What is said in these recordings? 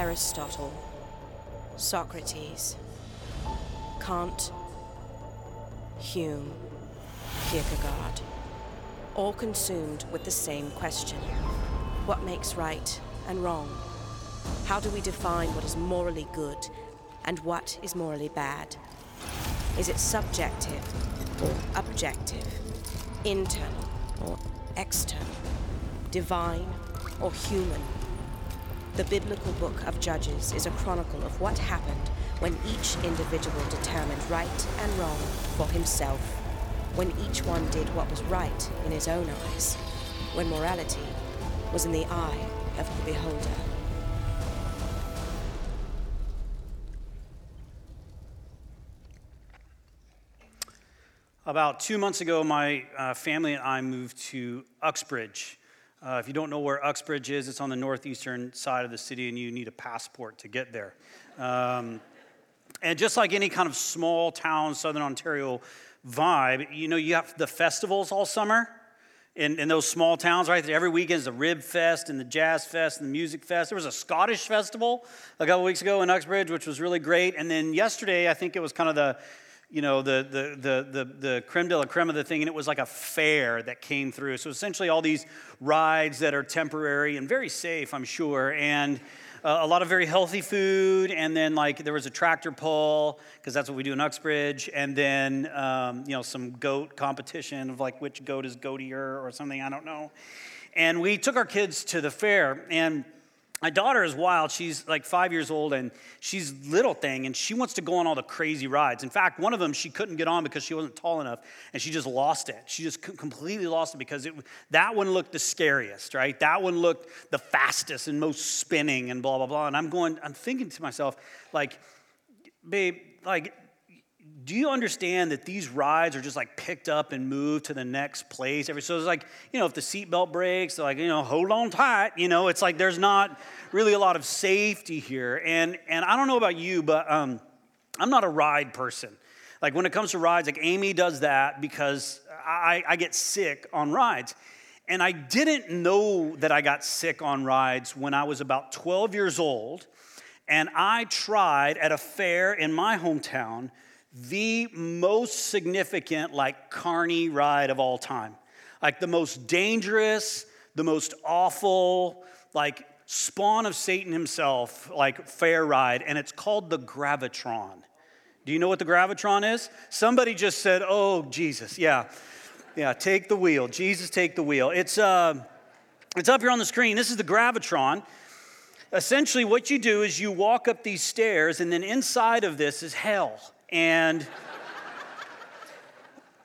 Aristotle, Socrates, Kant, Hume, Kierkegaard, all consumed with the same question what makes right and wrong? How do we define what is morally good and what is morally bad? Is it subjective or objective? Internal or external? Divine or human? The biblical book of Judges is a chronicle of what happened when each individual determined right and wrong for himself, when each one did what was right in his own eyes, when morality was in the eye of the beholder. About two months ago, my uh, family and I moved to Uxbridge. Uh, if you don't know where Uxbridge is, it's on the northeastern side of the city, and you need a passport to get there. Um, and just like any kind of small town, Southern Ontario vibe, you know, you have the festivals all summer in, in those small towns, right? Every weekend is the Rib Fest and the Jazz Fest and the Music Fest. There was a Scottish festival a couple weeks ago in Uxbridge, which was really great. And then yesterday, I think it was kind of the you know, the, the, the, the, the creme de la creme of the thing, and it was like a fair that came through. So essentially, all these rides that are temporary and very safe, I'm sure, and uh, a lot of very healthy food, and then like there was a tractor pull because that's what we do in Uxbridge, and then um, you know some goat competition of like which goat is goatier or something I don't know, and we took our kids to the fair and my daughter is wild. She's like five years old and she's little thing and she wants to go on all the crazy rides. In fact, one of them she couldn't get on because she wasn't tall enough and she just lost it. She just completely lost it because it, that one looked the scariest, right? That one looked the fastest and most spinning and blah, blah, blah. And I'm going, I'm thinking to myself, like, babe, like, do you understand that these rides are just like picked up and moved to the next place? Every so it's like you know if the seatbelt breaks, like you know hold on tight. You know it's like there's not really a lot of safety here. And and I don't know about you, but um, I'm not a ride person. Like when it comes to rides, like Amy does that because I, I get sick on rides. And I didn't know that I got sick on rides when I was about 12 years old. And I tried at a fair in my hometown the most significant, like, carny ride of all time. Like, the most dangerous, the most awful, like, spawn of Satan himself, like, fair ride, and it's called the Gravitron. Do you know what the Gravitron is? Somebody just said, Oh, Jesus, yeah. Yeah, take the wheel. Jesus, take the wheel. It's, uh, it's up here on the screen. This is the Gravitron. Essentially, what you do is you walk up these stairs, and then inside of this is hell. And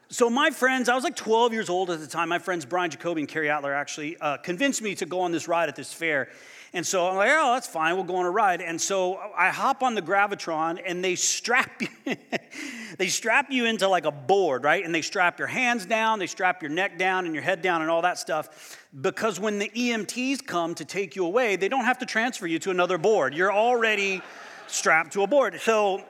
so my friends, I was like 12 years old at the time. My friends Brian Jacoby and Carrie Atler actually uh, convinced me to go on this ride at this fair. And so I'm like, oh, that's fine. We'll go on a ride. And so I hop on the Gravitron, and they strap you, they strap you into like a board, right? And they strap your hands down, they strap your neck down, and your head down, and all that stuff. Because when the EMTs come to take you away, they don't have to transfer you to another board. You're already strapped to a board. So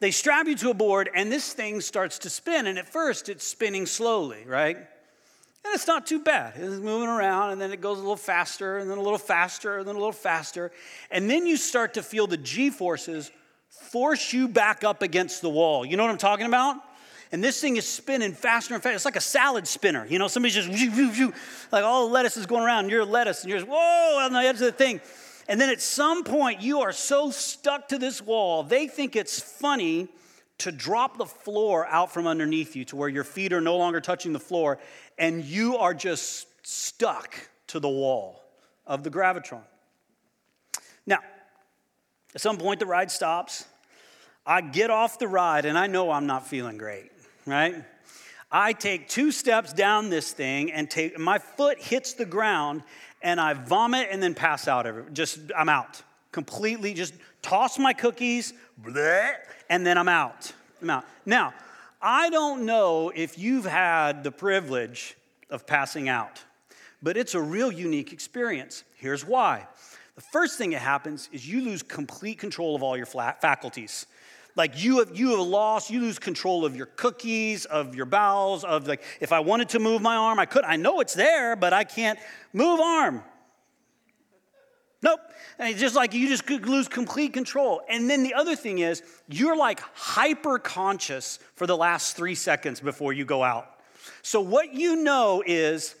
they strap you to a board, and this thing starts to spin. And at first, it's spinning slowly, right? And it's not too bad. It's moving around, and then it goes a little faster, and then a little faster, and then a little faster. And then you start to feel the G forces force you back up against the wall. You know what I'm talking about? And this thing is spinning faster and faster. It's like a salad spinner. You know, somebody's just, like all the lettuce is going around, and you're lettuce, and you're just, whoa, on the edge of the thing. And then at some point, you are so stuck to this wall, they think it's funny to drop the floor out from underneath you to where your feet are no longer touching the floor, and you are just stuck to the wall of the Gravitron. Now, at some point, the ride stops. I get off the ride, and I know I'm not feeling great, right? I take two steps down this thing, and take, my foot hits the ground, and I vomit and then pass out. Just, I'm out. Completely just toss my cookies, bleh, and then I'm out. I'm out. Now, I don't know if you've had the privilege of passing out, but it's a real unique experience. Here's why. The first thing that happens is you lose complete control of all your faculties. Like you have, you have lost, you lose control of your cookies, of your bowels, of like, if I wanted to move my arm, I could. I know it's there, but I can't move arm. Nope. And it's just like you just lose complete control. And then the other thing is, you're like hyper conscious for the last three seconds before you go out. So what you know is,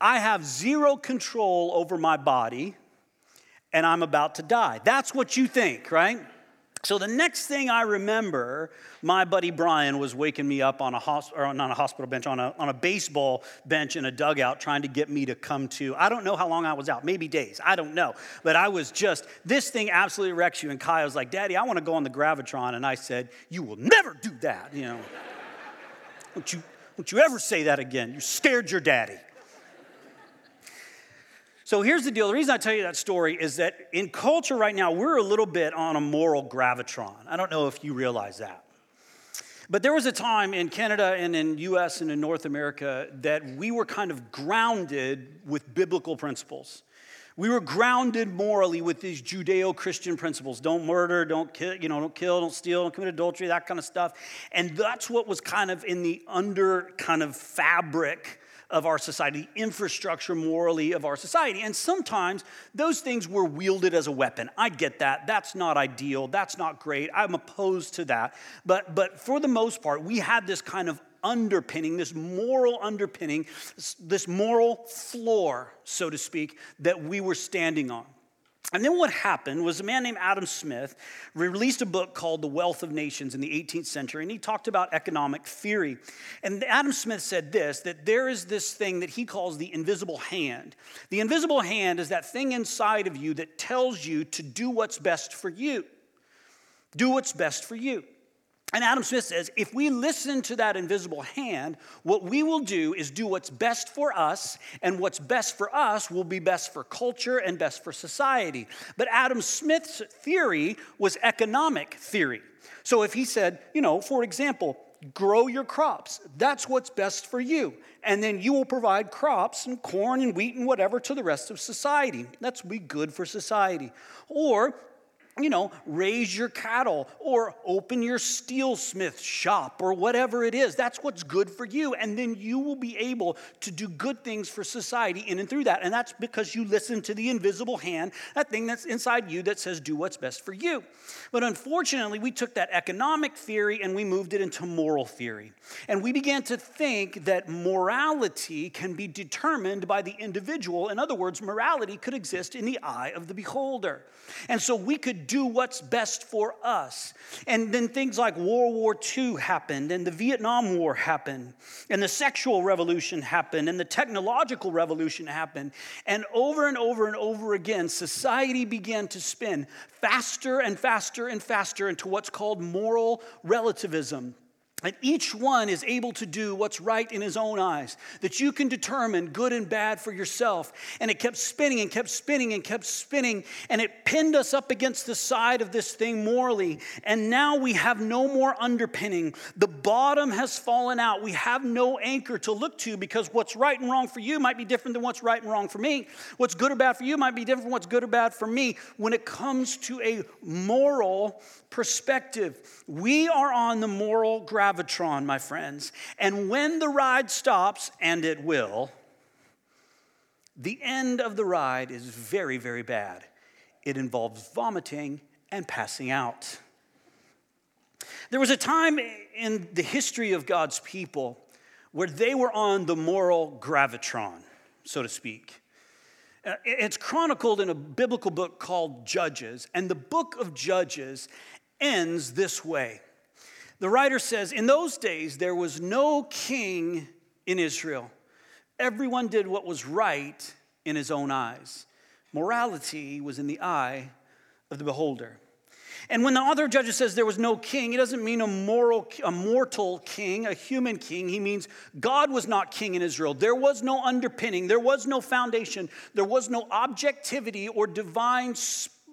I have zero control over my body and I'm about to die. That's what you think, right? So the next thing I remember, my buddy Brian was waking me up on a hospital, or not a hospital bench, on a, on a baseball bench in a dugout trying to get me to come to. I don't know how long I was out, maybe days, I don't know. But I was just, this thing absolutely wrecks you. And Kyle was like, Daddy, I want to go on the Gravitron. And I said, You will never do that, you know. don't, you, don't you ever say that again. You scared your daddy. So here's the deal. The reason I tell you that story is that in culture right now, we're a little bit on a moral gravitron. I don't know if you realize that. But there was a time in Canada and in US and in North America that we were kind of grounded with biblical principles. We were grounded morally with these Judeo-Christian principles. Don't murder, don't kill, you know, don't kill, don't steal, don't commit adultery, that kind of stuff. And that's what was kind of in the under kind of fabric of our society, the infrastructure morally of our society. And sometimes those things were wielded as a weapon. I get that. That's not ideal. That's not great. I'm opposed to that. But, but for the most part, we had this kind of underpinning, this moral underpinning, this moral floor, so to speak, that we were standing on. And then what happened was a man named Adam Smith released a book called The Wealth of Nations in the 18th century, and he talked about economic theory. And Adam Smith said this that there is this thing that he calls the invisible hand. The invisible hand is that thing inside of you that tells you to do what's best for you. Do what's best for you. And Adam Smith says if we listen to that invisible hand, what we will do is do what's best for us, and what's best for us will be best for culture and best for society. But Adam Smith's theory was economic theory. So if he said, you know, for example, grow your crops, that's what's best for you. And then you will provide crops and corn and wheat and whatever to the rest of society. That's be good for society. Or you know, raise your cattle or open your steelsmith shop or whatever it is. That's what's good for you. And then you will be able to do good things for society in and through that. And that's because you listen to the invisible hand, that thing that's inside you that says, do what's best for you. But unfortunately, we took that economic theory and we moved it into moral theory. And we began to think that morality can be determined by the individual. In other words, morality could exist in the eye of the beholder. And so we could do what's best for us. And then things like World War II happened, and the Vietnam War happened, and the sexual revolution happened, and the technological revolution happened. And over and over and over again, society began to spin faster and faster and faster into what's called moral relativism. And each one is able to do what's right in his own eyes, that you can determine good and bad for yourself. And it kept spinning and kept spinning and kept spinning, and it pinned us up against the side of this thing morally. And now we have no more underpinning. The bottom has fallen out. We have no anchor to look to because what's right and wrong for you might be different than what's right and wrong for me. What's good or bad for you might be different from what's good or bad for me. When it comes to a moral perspective, we are on the moral gravitron, my friends. And when the ride stops, and it will, the end of the ride is very, very bad. It involves vomiting and passing out. There was a time in the history of God's people where they were on the moral gravitron, so to speak. Uh, it's chronicled in a biblical book called Judges, and the book of Judges ends this way the writer says, In those days, there was no king in Israel. Everyone did what was right in his own eyes. Morality was in the eye of the beholder. And when the author of Judges says there was no king, he doesn't mean a moral, a mortal king, a human king. He means God was not king in Israel. There was no underpinning, there was no foundation, there was no objectivity or divine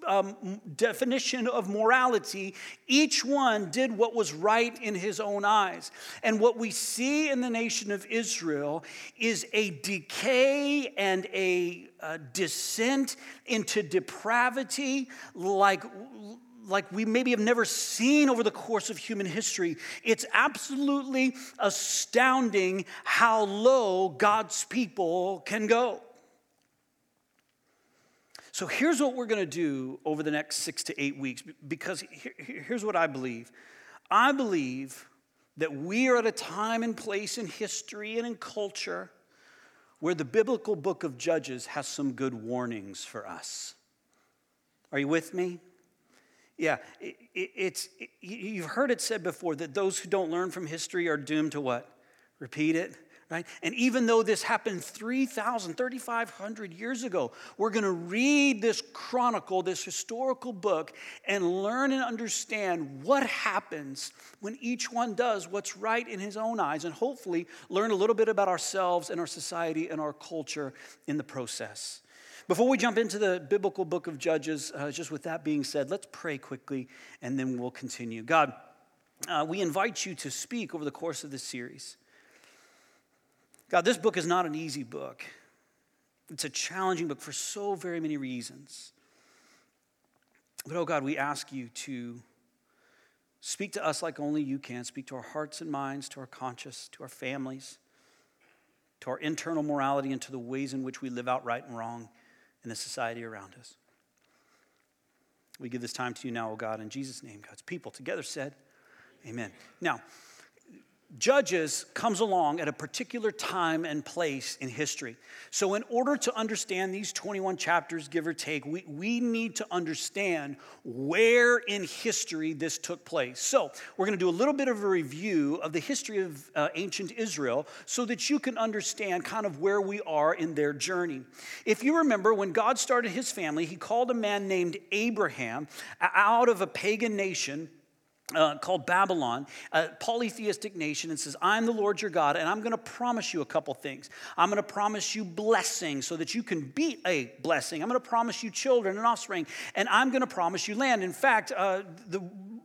um, definition of morality, each one did what was right in his own eyes. And what we see in the nation of Israel is a decay and a, a descent into depravity like like we maybe have never seen over the course of human history. It's absolutely astounding how low God's people can go. So here's what we're going to do over the next six to eight weeks, because here's what I believe. I believe that we are at a time and place in history and in culture where the biblical book of Judges has some good warnings for us. Are you with me? Yeah, it, it, it's, it, you've heard it said before that those who don't learn from history are doomed to what? Repeat it right? And even though this happened 3,000, 3,500 years ago, we're going to read this chronicle, this historical book, and learn and understand what happens when each one does what's right in his own eyes, and hopefully learn a little bit about ourselves and our society and our culture in the process. Before we jump into the biblical book of Judges, uh, just with that being said, let's pray quickly and then we'll continue. God, uh, we invite you to speak over the course of this series. God, this book is not an easy book. It's a challenging book for so very many reasons. But oh God, we ask you to speak to us like only you can. Speak to our hearts and minds, to our conscience, to our families, to our internal morality, and to the ways in which we live out right and wrong in the society around us. We give this time to you now, oh God, in Jesus' name. God's people together said, Amen. Now, Judges comes along at a particular time and place in history. So, in order to understand these 21 chapters, give or take, we, we need to understand where in history this took place. So, we're going to do a little bit of a review of the history of uh, ancient Israel so that you can understand kind of where we are in their journey. If you remember, when God started his family, he called a man named Abraham out of a pagan nation uh, called Babylon, a polytheistic nation, and says, I'm the Lord your God, and I'm going to promise you a couple things. I'm going to promise you blessing so that you can be a blessing. I'm going to promise you children and offspring, and I'm going to promise you land. In fact, uh, the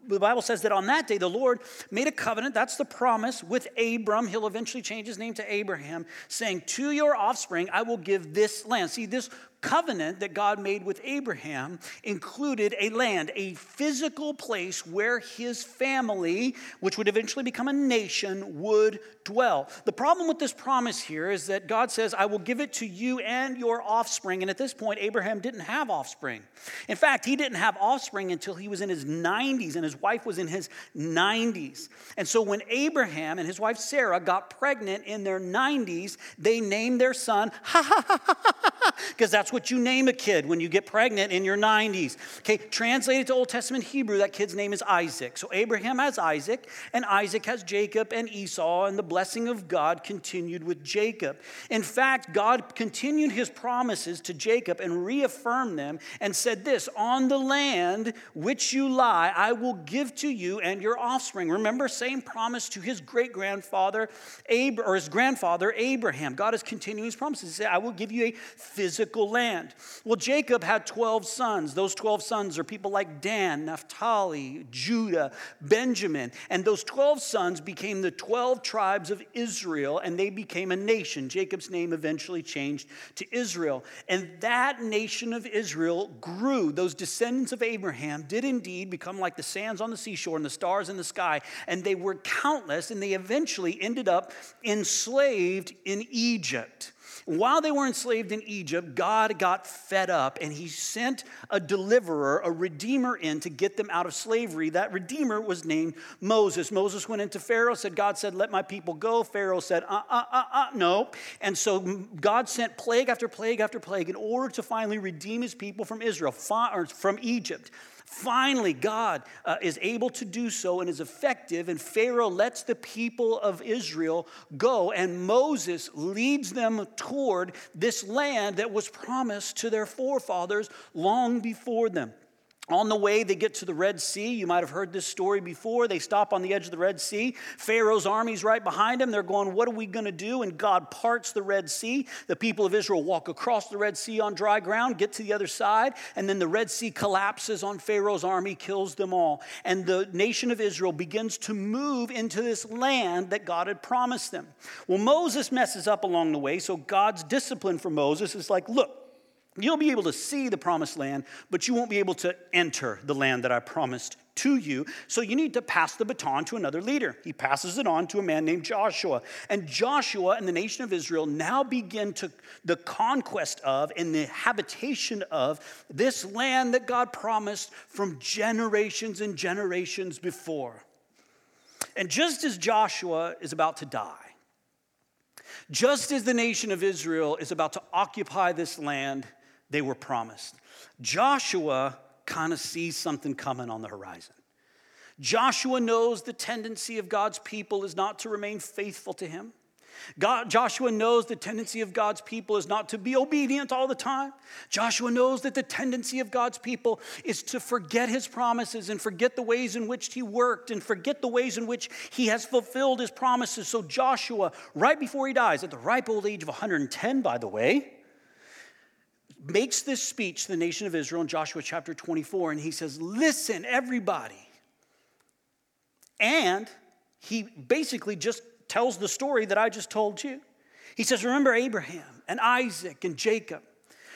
the Bible says that on that day the Lord made a covenant, that's the promise, with Abram. He'll eventually change his name to Abraham, saying, To your offspring I will give this land. See, this covenant that God made with Abraham included a land, a physical place where his family, which would eventually become a nation, would dwell. The problem with this promise here is that God says, I will give it to you and your offspring. And at this point, Abraham didn't have offspring. In fact, he didn't have offspring until he was in his 90s, and his wife was in his 90s. And so when Abraham and his wife Sarah got pregnant in their 90s, they named their son, because that's what you name a kid when you get pregnant in your 90s. Okay, translated to Old Testament Hebrew, that kid's name is Isaac. So Abraham has Isaac, and Isaac has Jacob and Esau, and the blessing of God continued with Jacob. In fact, God continued his promises to Jacob and reaffirmed them and said this On the land which you lie, I will give to you and your offspring. Remember, same promise to his great grandfather, or his grandfather, Abraham. God is continuing his promises. He said, I will give you a physical land land. Well, Jacob had 12 sons. Those 12 sons are people like Dan, Naphtali, Judah, Benjamin. And those 12 sons became the 12 tribes of Israel, and they became a nation. Jacob's name eventually changed to Israel. And that nation of Israel grew. Those descendants of Abraham did indeed become like the sands on the seashore and the stars in the sky. And they were countless, and they eventually ended up enslaved in Egypt. While they were enslaved in Egypt, God got fed up and he sent a deliverer, a redeemer in to get them out of slavery. That redeemer was named Moses. Moses went into Pharaoh, said, God said, Let my people go. Pharaoh said, Uh, uh, uh, uh, no. And so God sent plague after plague after plague in order to finally redeem his people from Israel, from Egypt. Finally, God uh, is able to do so and is effective, and Pharaoh lets the people of Israel go, and Moses leads them toward this land that was promised to their forefathers long before them. On the way, they get to the Red Sea. You might have heard this story before. They stop on the edge of the Red Sea. Pharaoh's army's right behind them. They're going, What are we going to do? And God parts the Red Sea. The people of Israel walk across the Red Sea on dry ground, get to the other side, and then the Red Sea collapses on Pharaoh's army, kills them all. And the nation of Israel begins to move into this land that God had promised them. Well, Moses messes up along the way, so God's discipline for Moses is like, Look, You'll be able to see the promised land, but you won't be able to enter the land that I promised to you. So you need to pass the baton to another leader. He passes it on to a man named Joshua. And Joshua and the nation of Israel now begin to the conquest of and the habitation of this land that God promised from generations and generations before. And just as Joshua is about to die, just as the nation of Israel is about to occupy this land, they were promised. Joshua kind of sees something coming on the horizon. Joshua knows the tendency of God's people is not to remain faithful to him. God, Joshua knows the tendency of God's people is not to be obedient all the time. Joshua knows that the tendency of God's people is to forget his promises and forget the ways in which he worked and forget the ways in which he has fulfilled his promises. So, Joshua, right before he dies, at the ripe old age of 110, by the way, makes this speech to the nation of Israel in Joshua chapter 24, and he says, Listen, everybody. And he basically just tells the story that I just told you. He says, Remember Abraham and Isaac and Jacob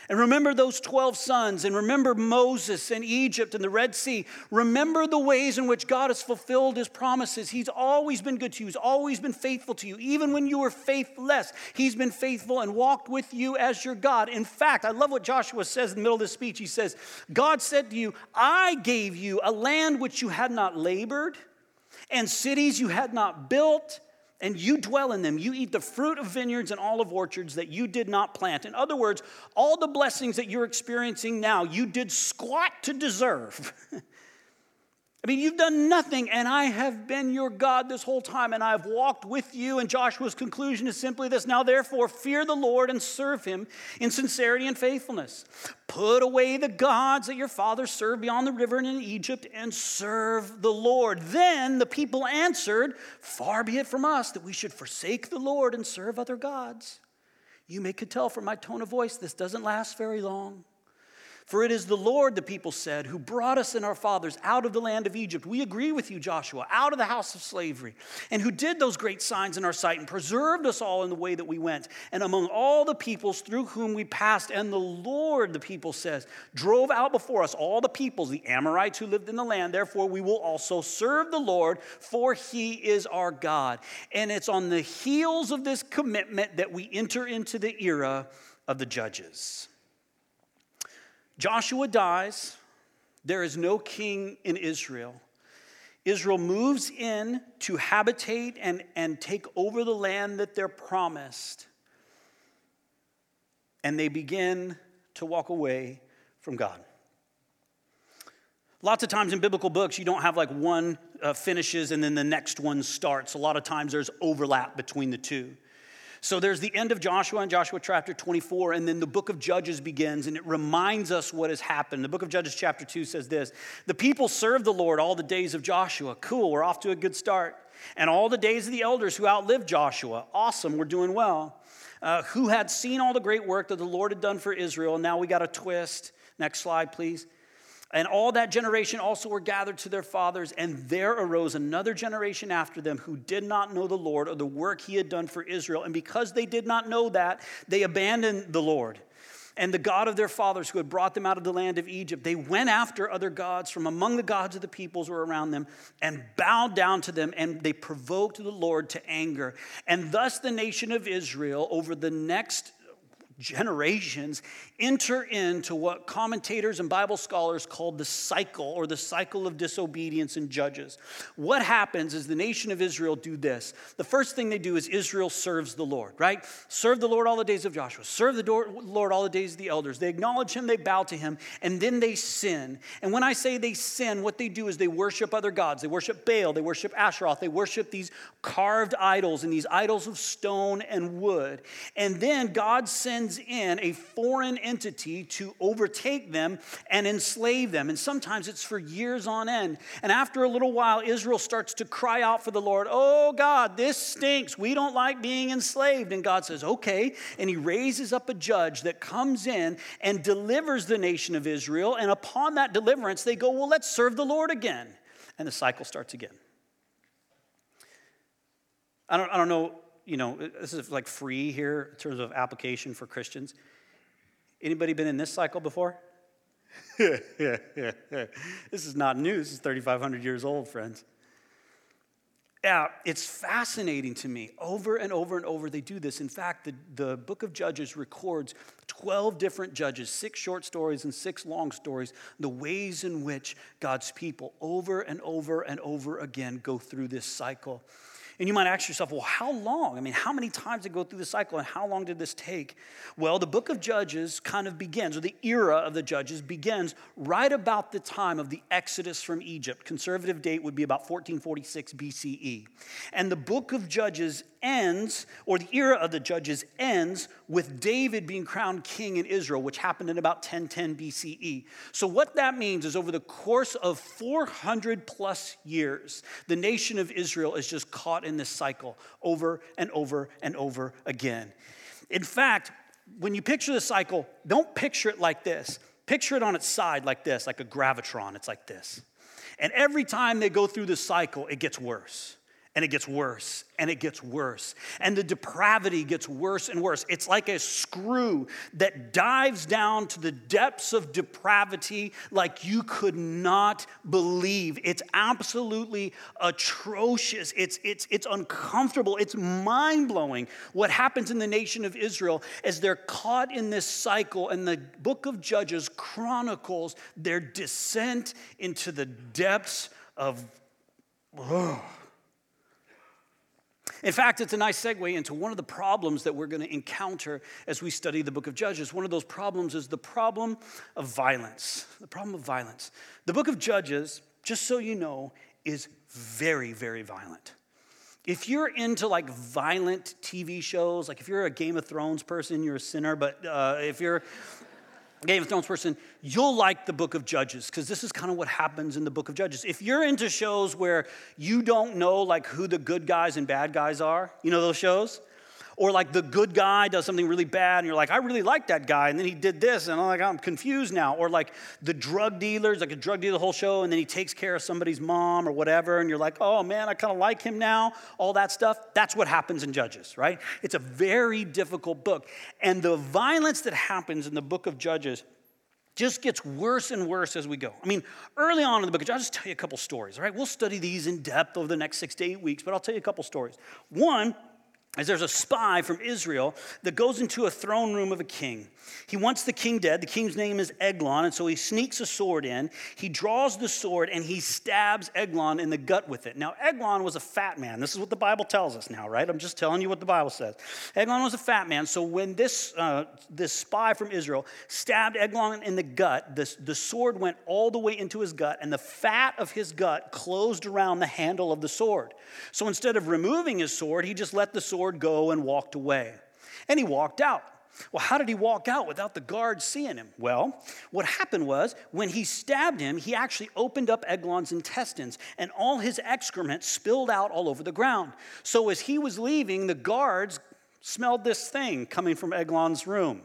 and remember those 12 sons, and remember Moses and Egypt and the Red Sea. Remember the ways in which God has fulfilled his promises. He's always been good to you, he's always been faithful to you. Even when you were faithless, he's been faithful and walked with you as your God. In fact, I love what Joshua says in the middle of this speech. He says, God said to you, I gave you a land which you had not labored, and cities you had not built and you dwell in them. You eat the fruit of vineyards and olive orchards that you did not plant. In other words, all the blessings that you're experiencing now, you did squat to deserve. I mean, you've done nothing, and I have been your God this whole time, and I've walked with you. And Joshua's conclusion is simply this Now, therefore, fear the Lord and serve him in sincerity and faithfulness. Put away the gods that your fathers served beyond the river and in Egypt, and serve the Lord. Then the people answered, Far be it from us that we should forsake the Lord and serve other gods. You may could tell from my tone of voice, this doesn't last very long. For it is the Lord, the people said, who brought us and our fathers out of the land of Egypt. We agree with you, Joshua, out of the house of slavery, and who did those great signs in our sight and preserved us all in the way that we went, and among all the peoples through whom we passed. And the Lord, the people says, drove out before us all the peoples, the Amorites who lived in the land. Therefore, we will also serve the Lord, for he is our God. And it's on the heels of this commitment that we enter into the era of the judges. Joshua dies. There is no king in Israel. Israel moves in to habitate and, and take over the land that they're promised. And they begin to walk away from God. Lots of times in biblical books, you don't have like one uh, finishes and then the next one starts. A lot of times there's overlap between the two. So there's the end of Joshua in Joshua chapter 24, and then the book of Judges begins, and it reminds us what has happened. The book of Judges, chapter 2, says this The people served the Lord all the days of Joshua. Cool, we're off to a good start. And all the days of the elders who outlived Joshua. Awesome, we're doing well. Uh, who had seen all the great work that the Lord had done for Israel. And Now we got a twist. Next slide, please. And all that generation also were gathered to their fathers, and there arose another generation after them who did not know the Lord or the work he had done for Israel. And because they did not know that, they abandoned the Lord and the God of their fathers who had brought them out of the land of Egypt. They went after other gods from among the gods of the peoples who were around them and bowed down to them, and they provoked the Lord to anger. And thus the nation of Israel, over the next generations enter into what commentators and Bible scholars call the cycle or the cycle of disobedience in Judges. What happens is the nation of Israel do this. The first thing they do is Israel serves the Lord, right? Serve the Lord all the days of Joshua, serve the Lord all the days of the elders. They acknowledge him, they bow to him, and then they sin. And when I say they sin, what they do is they worship other gods. They worship Baal, they worship Asheroth, they worship these carved idols and these idols of stone and wood. And then God sends sends in a foreign entity to overtake them and enslave them. And sometimes it's for years on end. And after a little while, Israel starts to cry out for the Lord, Oh God, this stinks. We don't like being enslaved. And God says, Okay. And he raises up a judge that comes in and delivers the nation of Israel. And upon that deliverance, they go, Well, let's serve the Lord again. And the cycle starts again. I don't, I don't know you know, uh, this is like free here in terms of application for Christians. Anybody been in this cycle before? this is not new. This is 3,500 years old, friends. Yeah, it's fascinating to me. Over and over and over, they do this. In fact, the, the book of Judges records 12 different judges, six short stories and six long stories, the ways in which God's people over and over and over again go through this cycle. And you might ask yourself, well, how long? I mean, how many times did it go through the cycle and how long did this take? Well, the book of Judges kind of begins, or the era of the Judges begins right about the time of the Exodus from Egypt. Conservative date would be about 1446 BCE. And the book of Judges ends, or the era of the Judges ends with David being crowned king in Israel, which happened in about 1010 BCE. So, what that means is over the course of 400 plus years, the nation of Israel is just caught in this cycle over and over and over again. In fact, when you picture the cycle, don't picture it like this. Picture it on its side like this, like a gravitron. It's like this. And every time they go through the cycle, it gets worse and it gets worse and it gets worse. And the depravity gets worse and worse. It's like a screw that dives down to the depths of depravity like you could not believe. It's absolutely atrocious. It's, it's, it's uncomfortable. It's mind blowing what happens in the nation of Israel as they're caught in this cycle. And the book of Judges chronicles their descent into the depths of. Oh, in fact, it's a nice segue into one of the problems that we're going to encounter as we study the book of Judges. One of those problems is the problem of violence. The problem of violence. The book of Judges, just so you know, is very, very violent. If you're into like violent TV shows, like if you're a Game of Thrones person, you're a sinner, but uh, if you're Game of Thrones person, you'll like the book of Judges because this is kind of what happens in the book of Judges. If you're into shows where you don't know like who the good guys and bad guys are, you know those shows? Or like the good guy does something really bad and you're like, I really like that guy, and then he did this, and I'm like, I'm confused now. Or like the drug dealers, like a drug dealer the whole show, and then he takes care of somebody's mom or whatever, and you're like, oh man, I kind of like him now, all that stuff. That's what happens in Judges, right? It's a very difficult book. And the violence that happens in the book of Judges just gets worse and worse as we go. I mean, early on in the book, I'll just tell you a couple stories, all right? We'll study these in depth over the next six to eight weeks, but I'll tell you a couple stories. One, is there's a spy from Israel that goes into a throne room of a king. He wants the king dead. The king's name is Eglon, and so he sneaks a sword in. He draws the sword and he stabs Eglon in the gut with it. Now, Eglon was a fat man. This is what the Bible tells us now, right? I'm just telling you what the Bible says. Eglon was a fat man, so when this, uh, this spy from Israel stabbed Eglon in the gut, this, the sword went all the way into his gut, and the fat of his gut closed around the handle of the sword. So instead of removing his sword, he just let the sword go and walked away. And he walked out. Well, how did he walk out without the guards seeing him? Well, what happened was when he stabbed him, he actually opened up Eglon's intestines and all his excrement spilled out all over the ground. So as he was leaving, the guards smelled this thing coming from Eglon's room.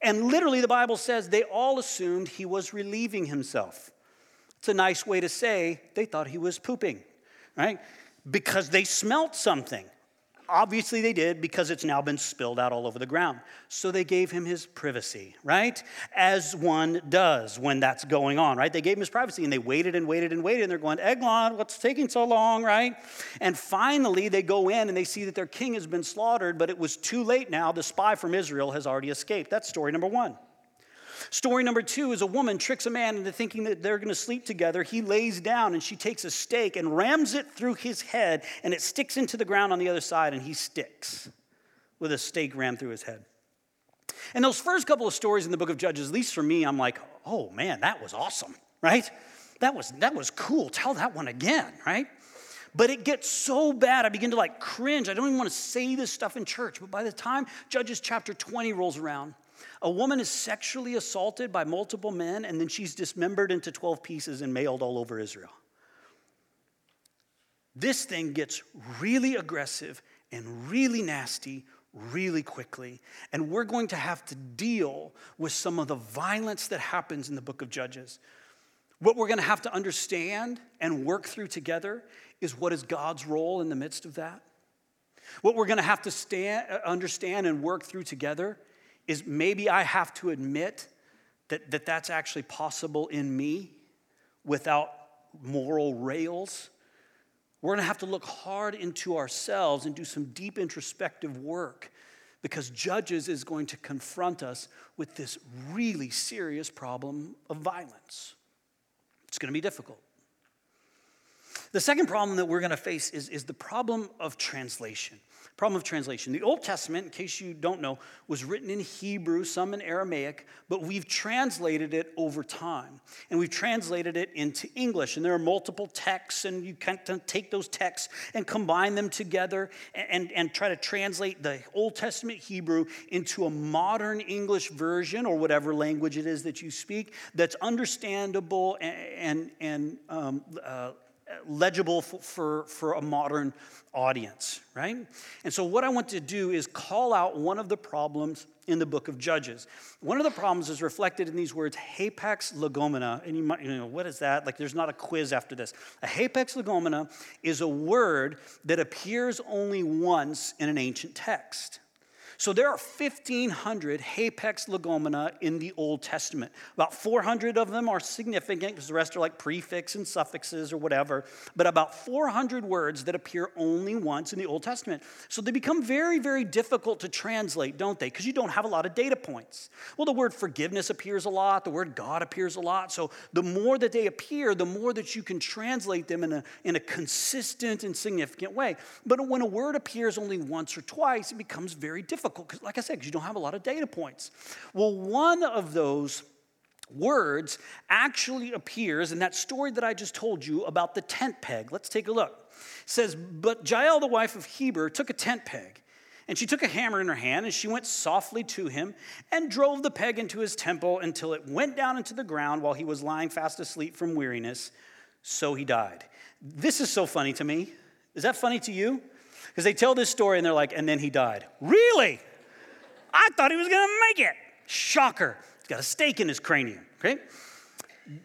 And literally, the Bible says they all assumed he was relieving himself. It's a nice way to say they thought he was pooping, right? Because they smelt something. Obviously, they did because it's now been spilled out all over the ground. So they gave him his privacy, right? As one does when that's going on, right? They gave him his privacy and they waited and waited and waited. And they're going, Eglon, what's taking so long, right? And finally, they go in and they see that their king has been slaughtered, but it was too late now. The spy from Israel has already escaped. That's story number one. Story number two is a woman tricks a man into thinking that they're going to sleep together. He lays down and she takes a stake and rams it through his head, and it sticks into the ground on the other side, and he sticks with a stake rammed through his head. And those first couple of stories in the book of Judges, at least for me, I'm like, oh man, that was awesome, right? That was, that was cool. Tell that one again, right? But it gets so bad, I begin to like cringe. I don't even want to say this stuff in church. But by the time Judges chapter 20 rolls around, a woman is sexually assaulted by multiple men and then she's dismembered into 12 pieces and mailed all over Israel. This thing gets really aggressive and really nasty really quickly. And we're going to have to deal with some of the violence that happens in the book of Judges. What we're going to have to understand and work through together is what is God's role in the midst of that. What we're going to have to stand, uh, understand and work through together is maybe I have to admit that, that that's actually possible in me without moral rails. We're to have to look hard into ourselves and do some deep introspective work because Judges is going to confront us with this really serious problem of violence. It's to be difficult. The second problem that we're to face is, is the problem of translation. Problem of translation. The Old Testament, in case you don't know, was written in Hebrew, some in Aramaic, but we've translated it over time. And we've translated it into English. And there are multiple texts, and you can take those texts and combine them together and, and, and try to translate the Old Testament Hebrew into a modern English version or whatever language it is that you speak that's understandable and, and, and um, uh, legible for, for, for, a modern audience, right? And so, what I want to do is call out one of the problems in the book of Judges. One of the problems is reflected in these words, hapax legomena. And you might, you know, what is that? Like, there's not a quiz after this. A hapax legomena is a word that appears only once in an ancient text. So there are 1,500 hapax legomena in the Old Testament. About 400 of them are significant because the rest are like prefix and suffixes or whatever, but about 400 words that appear only once in the Old Testament. So they become very, very difficult to translate, don't they? Because you don't have a lot of data points. Well, the word forgiveness appears a lot, the word God appears a lot. So the more that they appear, the more that you can translate them in a, in a consistent and significant way. But when a word appears only once or twice, it becomes very difficult difficult, because, like I said, because you don't have a lot of data points. Well, one of those words actually appears in that story that I just told you about the tent peg. Let's take a look. It says, But Jael, the wife of Heber, took a tent peg. And she took a hammer in her hand, and she went softly to him and drove the peg into his temple until it went down into the ground while he was lying fast asleep from weariness. So he died. This is so funny to me. Is that funny to you? Because they tell this story and they're like, and then he died. Really? I thought he was gonna make it. Shocker. He's got a stake in his cranium, okay?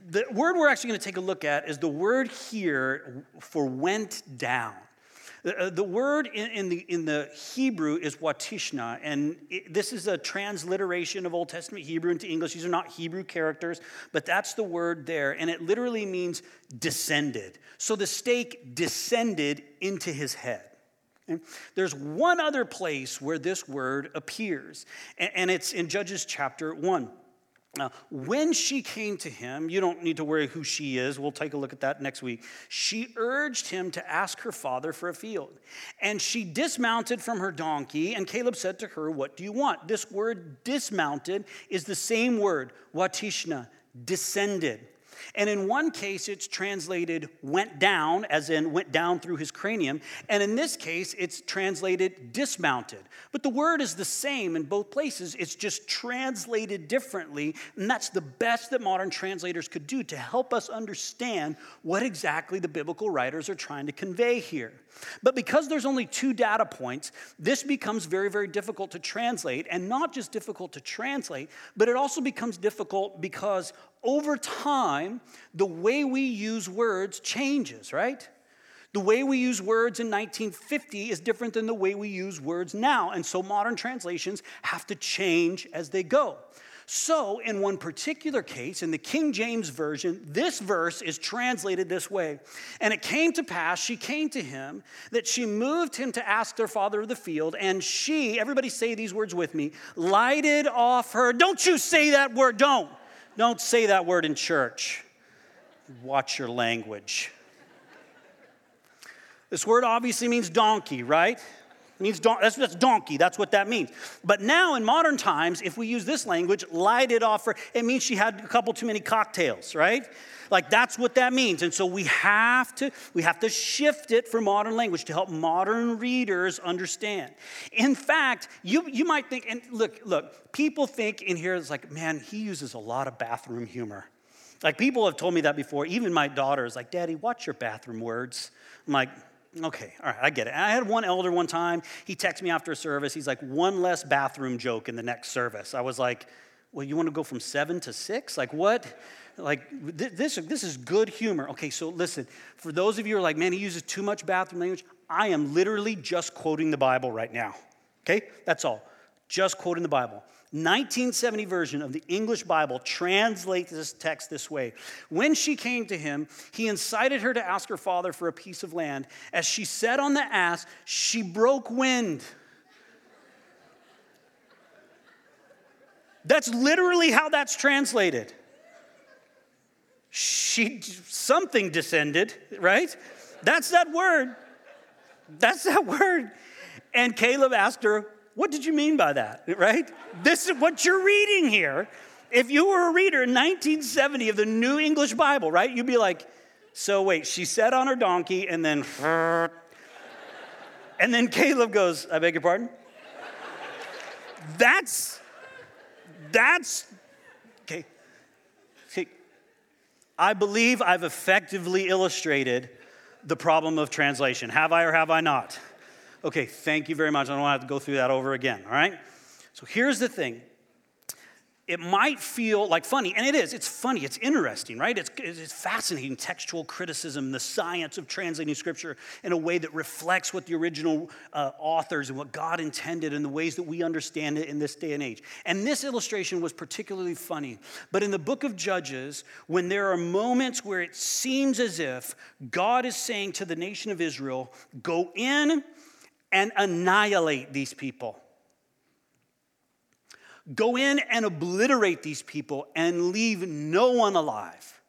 The word we're actually gonna take a look at is the word here for went down. The, uh, the word in, in, the, in the Hebrew is watishna, and it, this is a transliteration of Old Testament Hebrew into English. These are not Hebrew characters, but that's the word there, and it literally means descended. So the stake descended into his head. There's one other place where this word appears, and it's in Judges chapter 1. Now, when she came to him, you don't need to worry who she is. We'll take a look at that next week. She urged him to ask her father for a field. And she dismounted from her donkey, and Caleb said to her, What do you want? This word dismounted is the same word, watishna, descended. And in one case, it's translated went down, as in went down through his cranium. And in this case, it's translated dismounted. But the word is the same in both places, it's just translated differently. And that's the best that modern translators could do to help us understand what exactly the biblical writers are trying to convey here. But because there's only two data points, this becomes very, very difficult to translate. And not just difficult to translate, but it also becomes difficult because over time, the way we use words changes, right? The way we use words in 1950 is different than the way we use words now. And so modern translations have to change as they go. So, in one particular case, in the King James Version, this verse is translated this way And it came to pass, she came to him, that she moved him to ask their father of the field, and she, everybody say these words with me, lighted off her. Don't you say that word, don't. Don't say that word in church. Watch your language. This word obviously means donkey, right? It means don- that's, that's donkey. That's what that means. But now in modern times, if we use this language, light it off her, it means she had a couple too many cocktails, right? Like that's what that means. And so we have to we have to shift it for modern language to help modern readers understand. In fact, you you might think and look look people think in here it's like, man, he uses a lot of bathroom humor. Like people have told me that before. Even my daughter is like, Daddy, watch your bathroom words. I'm like, okay, all right, I get it. I had one elder one time. He texted me after a service. He's like, one less bathroom joke in the next service. I was like, well, you want to go from seven to six? Like what? Like this, this is good humor. Okay, so listen, for those of you who are like, man, he uses too much bathroom language, I am literally just quoting the Bible right now. Okay, that's all. Just quoting the Bible. 1970 version of the English Bible translates this text this way When she came to him, he incited her to ask her father for a piece of land. As she sat on the ass, she broke wind. That's literally how that's translated. She something descended, right? That's that word. That's that word. And Caleb asked her, What did you mean by that? Right? This is what you're reading here. If you were a reader in 1970 of the New English Bible, right, you'd be like, So wait, she sat on her donkey and then, and then Caleb goes, I beg your pardon? That's, that's, okay. okay. I believe I've effectively illustrated the problem of translation. Have I or have I not? Okay, thank you very much. I don't want to have to go through that over again, all right? So here's the thing it might feel like funny, and it is. It's funny, it's interesting, right? It's, it's fascinating textual criticism, the science of translating scripture in a way that reflects what the original uh, authors and what God intended and the ways that we understand it in this day and age. And this illustration was particularly funny. But in the book of Judges, when there are moments where it seems as if God is saying to the nation of Israel, go in and annihilate these people Go in and obliterate these people and leave no one alive.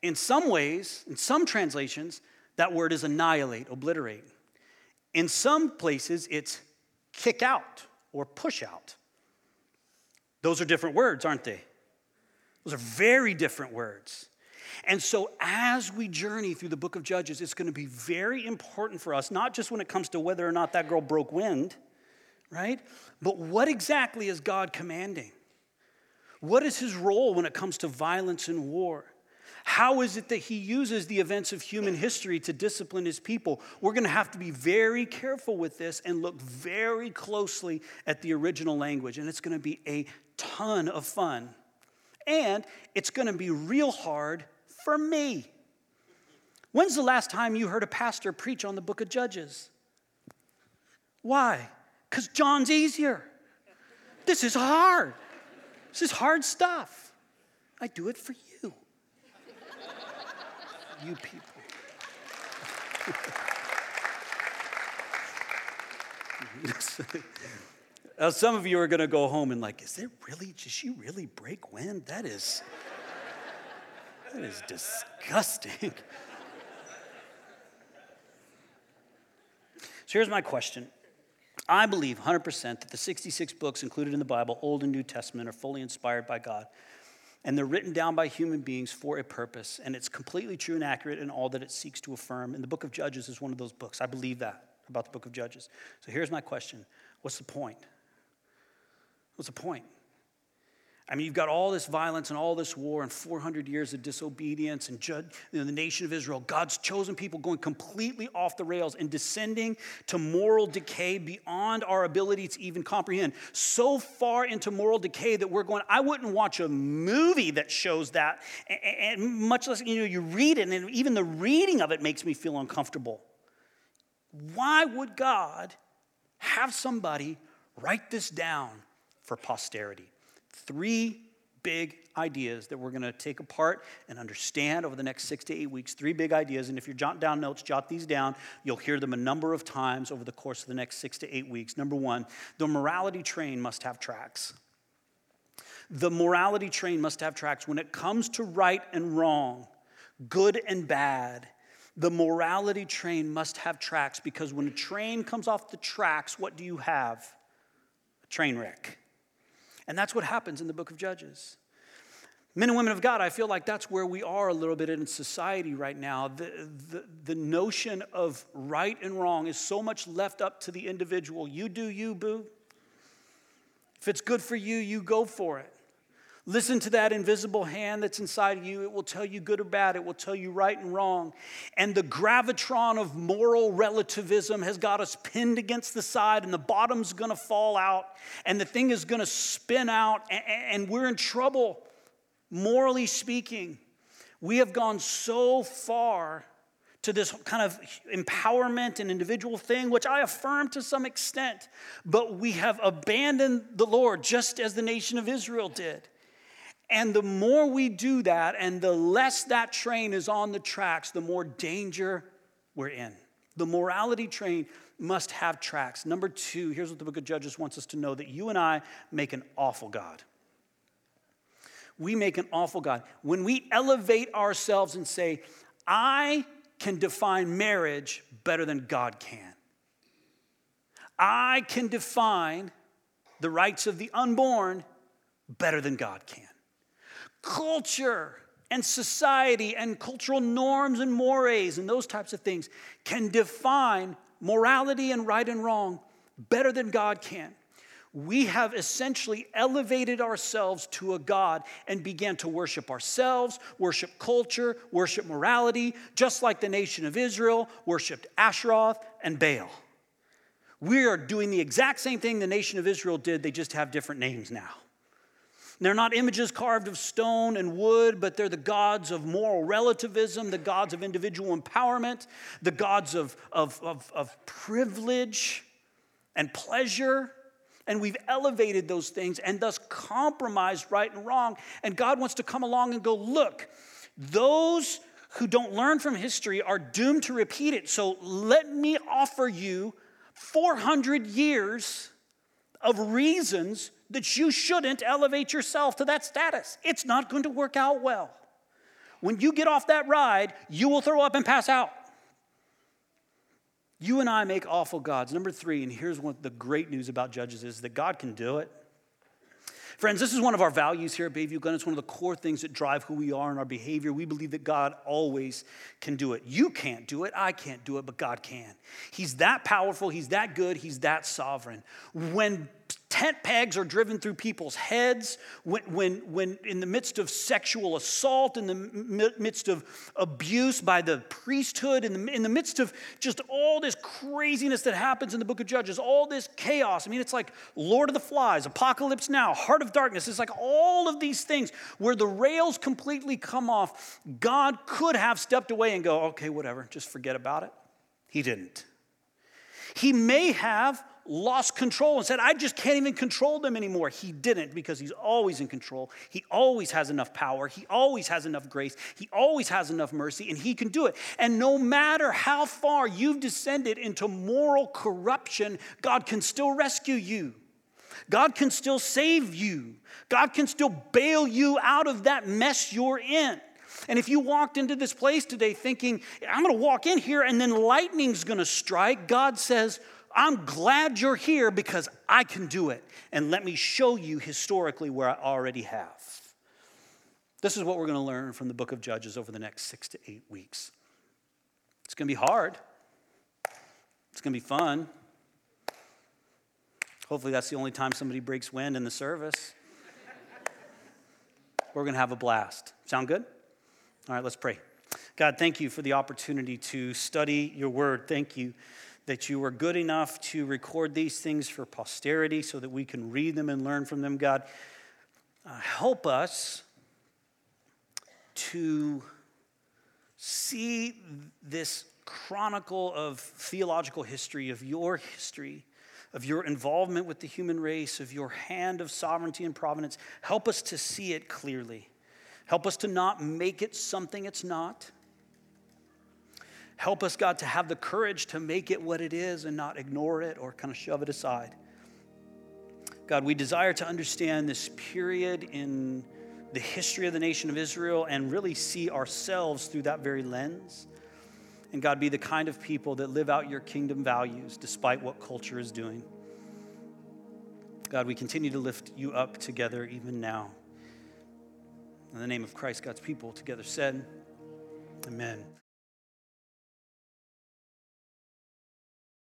In some ways, in some translations, that word is annihilate, obliterate. In some places, it's kick out or push out. Those are different words, aren't they? Those are very different words. And so, as we journey through the book of Judges, it's going to be very important for us, not just when it comes to whether or not that girl broke wind, right? But what exactly is God commanding? What is his role when it comes to violence and war? How is it that he uses the events of human history to discipline his people? We're going to have to be very careful with this and look very closely at the original language, and it's going to be a ton of fun. And it's going to be real hard for me. When's the last time you heard a pastor preach on the book of Judges? Why? Because John's easier. This is hard. This is hard stuff. I do it for you. you people. now, some of you are going to go home and like, is there really, did she really break wind? That is, that is disgusting. so here's my question I believe 100% that the 66 books included in the Bible, Old and New Testament, are fully inspired by God. And they're written down by human beings for a purpose. And it's completely true and accurate in all that it seeks to affirm. And the book of Judges is one of those books. I believe that about the book of Judges. So here's my question What's the point? What's the point? I mean, you've got all this violence and all this war and 400 years of disobedience and you know, the nation of Israel, God's chosen people going completely off the rails and descending to moral decay beyond our ability to even comprehend. So far into moral decay that we're going, I wouldn't watch a movie that shows that, and much less, you know, you read it, and even the reading of it makes me feel uncomfortable. Why would God have somebody write this down for posterity? Three big ideas that we're going to take apart and understand over the next six to eight weeks. Three big ideas. And if you're jotting down notes, jot these down. You'll hear them a number of times over the course of the next six to eight weeks. Number one, the morality train must have tracks. The morality train must have tracks. When it comes to right and wrong, good and bad, the morality train must have tracks because when a train comes off the tracks, what do you have? A train wreck. And that's what happens in the book of Judges. Men and women of God, I feel like that's where we are a little bit in society right now. The, the, the, notion of right and wrong is so much left up to the individual. You do you, boo. If it's good for you, you go for it. Listen to that invisible hand that's inside of you. It will tell you good or bad. It will tell you right and wrong. And the gravitron of moral relativism has got us pinned against the side, and the bottom's gonna fall out, and the thing is gonna spin out, and we're in trouble, morally speaking. We have gone so far to this kind of empowerment and individual thing, which I affirm to some extent, but we have abandoned the Lord just as the nation of Israel did. And the more we do that and the less that train is on the tracks, the more danger we're in. The morality train must have tracks. Number two, here's what the book of Judges wants us to know that you and I make an awful God. We make an awful God. When we elevate ourselves and say, I can define marriage better than God can, I can define the rights of the unborn better than God can. Culture and society and cultural norms and mores and those types of things can define morality and right and wrong better than God can. We have essentially elevated ourselves to a God and began to worship ourselves, worship culture, worship morality, just like the nation of Israel worshiped Asheroth and Baal. We are doing the exact same thing the nation of Israel did, they just have different names now. They're not images carved of stone and wood, but they're the gods of moral relativism, the gods of individual empowerment, the gods of, of, of, of privilege and pleasure. And we've elevated those things and thus compromised right and wrong. And God wants to come along and go, look, those who don't learn from history are doomed to repeat it. So let me offer you 400 years of reasons that you shouldn't elevate yourself to that status. It's not going to work out well. When you get off that ride, you will throw up and pass out. You and I make awful gods. Number three, and here's what the great news about Judges is that God can do it. Friends, this is one of our values here at Bayview Glen. It's one of the core things that drive who we are and our behavior. We believe that God always can do it. You can't do it, I can't do it, but God can. He's that powerful, He's that good, He's that sovereign. When tent pegs are driven through people's heads, when, when, when in the midst of sexual assault, in the midst of abuse by the priesthood, in the, in the midst of just all this craziness that happens in the book of Judges, all this chaos. I mean, it's like Lord of the Flies, Apocalypse Now, Heart of Darkness. It's like all of these things where the rails completely come off. God could have stepped away and go, okay, whatever, just forget about it. He didn't. He may have lost control and said, I just can't even control them anymore. He didn't because he's always in control. He always has enough power. He always has enough grace. He always has enough mercy, and he can do it. And no matter how far you've descended into moral corruption, God can still rescue you. God can still save you. God can still bail you out of that mess you're in. And if you walked into this place today thinking, I'm going to walk in here and then lightning's going to strike, God says, I'm glad you're here because I can do it. And let me show you historically where I already have. This is what we're going to learn from the book of Judges over the next six to eight weeks. It's going to be hard, it's going to be fun. Hopefully, that's the only time somebody breaks wind in the service. We're going to have a blast. Sound good? All right, let's pray. God, thank you for the opportunity to study your word. Thank you that you were good enough to record these things for posterity so that we can read them and learn from them, God. Uh, help us to see this chronicle of theological history, of your history, of your involvement with the human race, of your hand of sovereignty and providence. Help us to see it clearly. Help us to not make it something it's not. Help us, God, to have the courage to make it what it is and not ignore it or kind of shove it aside. God, we desire to understand this period in the history of the nation of Israel and really see ourselves through that very lens. And God, be the kind of people that live out your kingdom values despite what culture is doing. God, we continue to lift you up together even now. In the name of Christ, God's people together said, Amen.